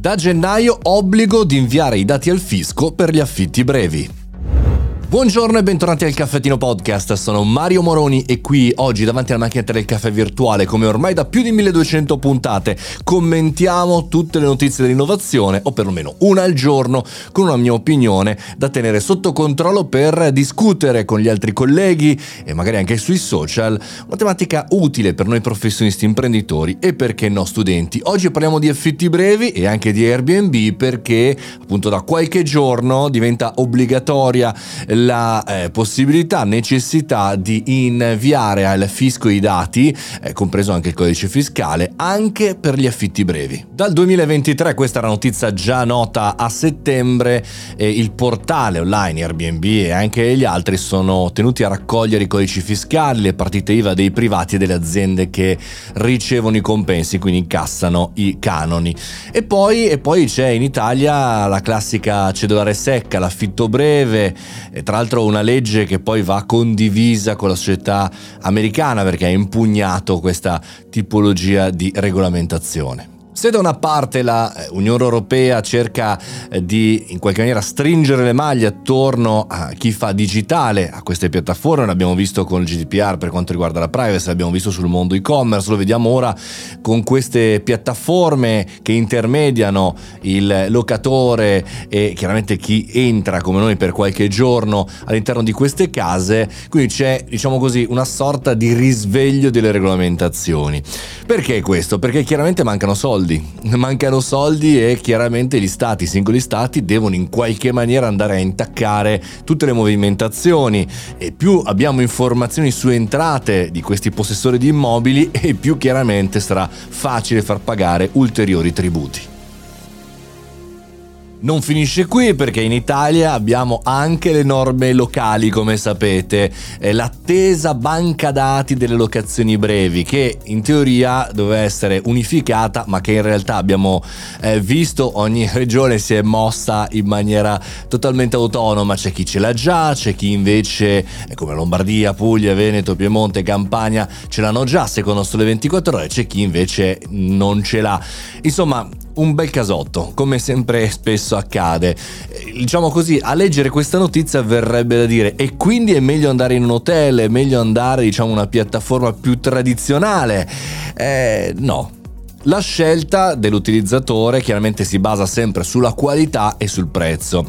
Da gennaio obbligo di inviare i dati al fisco per gli affitti brevi. Buongiorno e bentornati al Caffettino Podcast, sono Mario Moroni e qui oggi davanti alla macchinetta del caffè virtuale, come ormai da più di 1200 puntate, commentiamo tutte le notizie dell'innovazione, o perlomeno una al giorno, con una mia opinione da tenere sotto controllo per discutere con gli altri colleghi e magari anche sui social, una tematica utile per noi professionisti imprenditori e perché no studenti. Oggi parliamo di affitti brevi e anche di Airbnb perché appunto da qualche giorno diventa obbligatoria la eh, possibilità, necessità di inviare al fisco i dati, eh, compreso anche il codice fiscale, anche per gli affitti brevi. Dal 2023, questa era notizia già nota a settembre, eh, il portale online Airbnb e anche gli altri sono tenuti a raccogliere i codici fiscali, le partite IVA dei privati e delle aziende che ricevono i compensi, quindi incassano i canoni. E poi, e poi c'è in Italia la classica cedolare secca, l'affitto breve, tra l'altro una legge che poi va condivisa con la società americana perché ha impugnato questa tipologia di regolamentazione. Se da una parte la eh, Unione Europea cerca eh, di in qualche maniera stringere le maglie attorno a chi fa digitale a queste piattaforme, l'abbiamo visto con il GDPR per quanto riguarda la privacy, l'abbiamo visto sul mondo e-commerce, lo vediamo ora con queste piattaforme che intermediano il locatore e chiaramente chi entra come noi per qualche giorno all'interno di queste case, quindi c'è diciamo così una sorta di risveglio delle regolamentazioni. Perché questo? Perché chiaramente mancano soldi soldi, mancano soldi e chiaramente gli stati, i singoli stati devono in qualche maniera andare a intaccare tutte le movimentazioni e più abbiamo informazioni su entrate di questi possessori di immobili e più chiaramente sarà facile far pagare ulteriori tributi. Non finisce qui perché in Italia abbiamo anche le norme locali, come sapete, l'attesa banca dati delle locazioni brevi che in teoria doveva essere unificata, ma che in realtà abbiamo eh, visto. Ogni regione si è mossa in maniera totalmente autonoma, c'è chi ce l'ha già, c'è chi invece eh, come Lombardia, Puglia, Veneto, Piemonte, Campania ce l'hanno già secondo Sole 24 ore, c'è chi invece non ce l'ha. Insomma, un bel casotto, come sempre spesso accade. Diciamo così, a leggere questa notizia verrebbe da dire e quindi è meglio andare in un hotel, è meglio andare diciamo una piattaforma più tradizionale. Eh, no, la scelta dell'utilizzatore chiaramente si basa sempre sulla qualità e sul prezzo.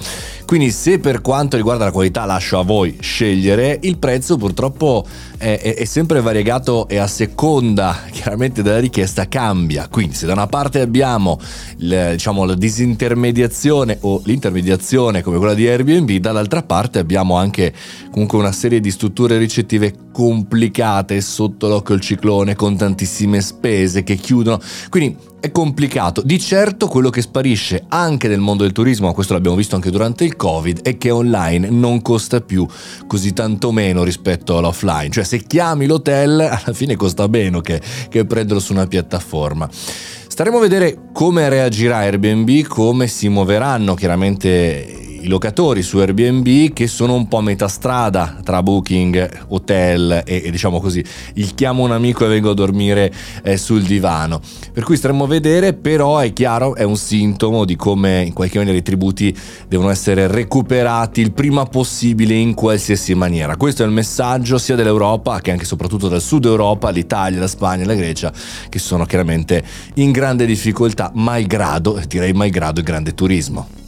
Quindi se per quanto riguarda la qualità lascio a voi scegliere, il prezzo purtroppo è, è, è sempre variegato e a seconda chiaramente della richiesta cambia. Quindi se da una parte abbiamo il, diciamo, la disintermediazione o l'intermediazione come quella di Airbnb, dall'altra parte abbiamo anche comunque una serie di strutture ricettive complicate sotto l'occhio il ciclone con tantissime spese che chiudono. Quindi è complicato. Di certo quello che sparisce anche nel mondo del turismo, ma questo l'abbiamo visto anche durante il Covid, è che online non costa più così tanto meno rispetto all'offline. Cioè se chiami l'hotel alla fine costa meno che, che prenderlo su una piattaforma. Staremo a vedere come reagirà Airbnb, come si muoveranno chiaramente i locatori su Airbnb che sono un po' a metà strada tra Booking, hotel e, e diciamo così il chiamo un amico e vengo a dormire eh, sul divano. Per cui staremo a vedere, però è chiaro, è un sintomo di come in qualche maniera i tributi devono essere recuperati il prima possibile in qualsiasi maniera. Questo è il messaggio sia dell'Europa che anche e soprattutto dal sud Europa, l'Italia, la Spagna, la Grecia, che sono chiaramente in grande difficoltà, malgrado, direi malgrado il grande turismo.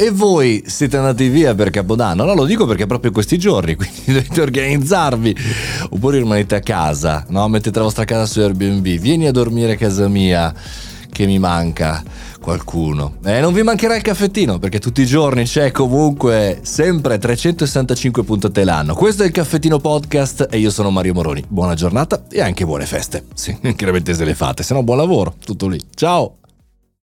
E voi siete andati via per Capodanno? No, lo dico perché proprio questi giorni, quindi dovete organizzarvi. Oppure rimanete a casa, no? Mettete la vostra casa su Airbnb. Vieni a dormire a casa mia, che mi manca qualcuno. E non vi mancherà il caffettino, perché tutti i giorni c'è comunque sempre 365 puntate l'anno. Questo è il Caffettino Podcast e io sono Mario Moroni. Buona giornata e anche buone feste. Sì, chiaramente se le fate, se no buon lavoro. Tutto lì. Ciao!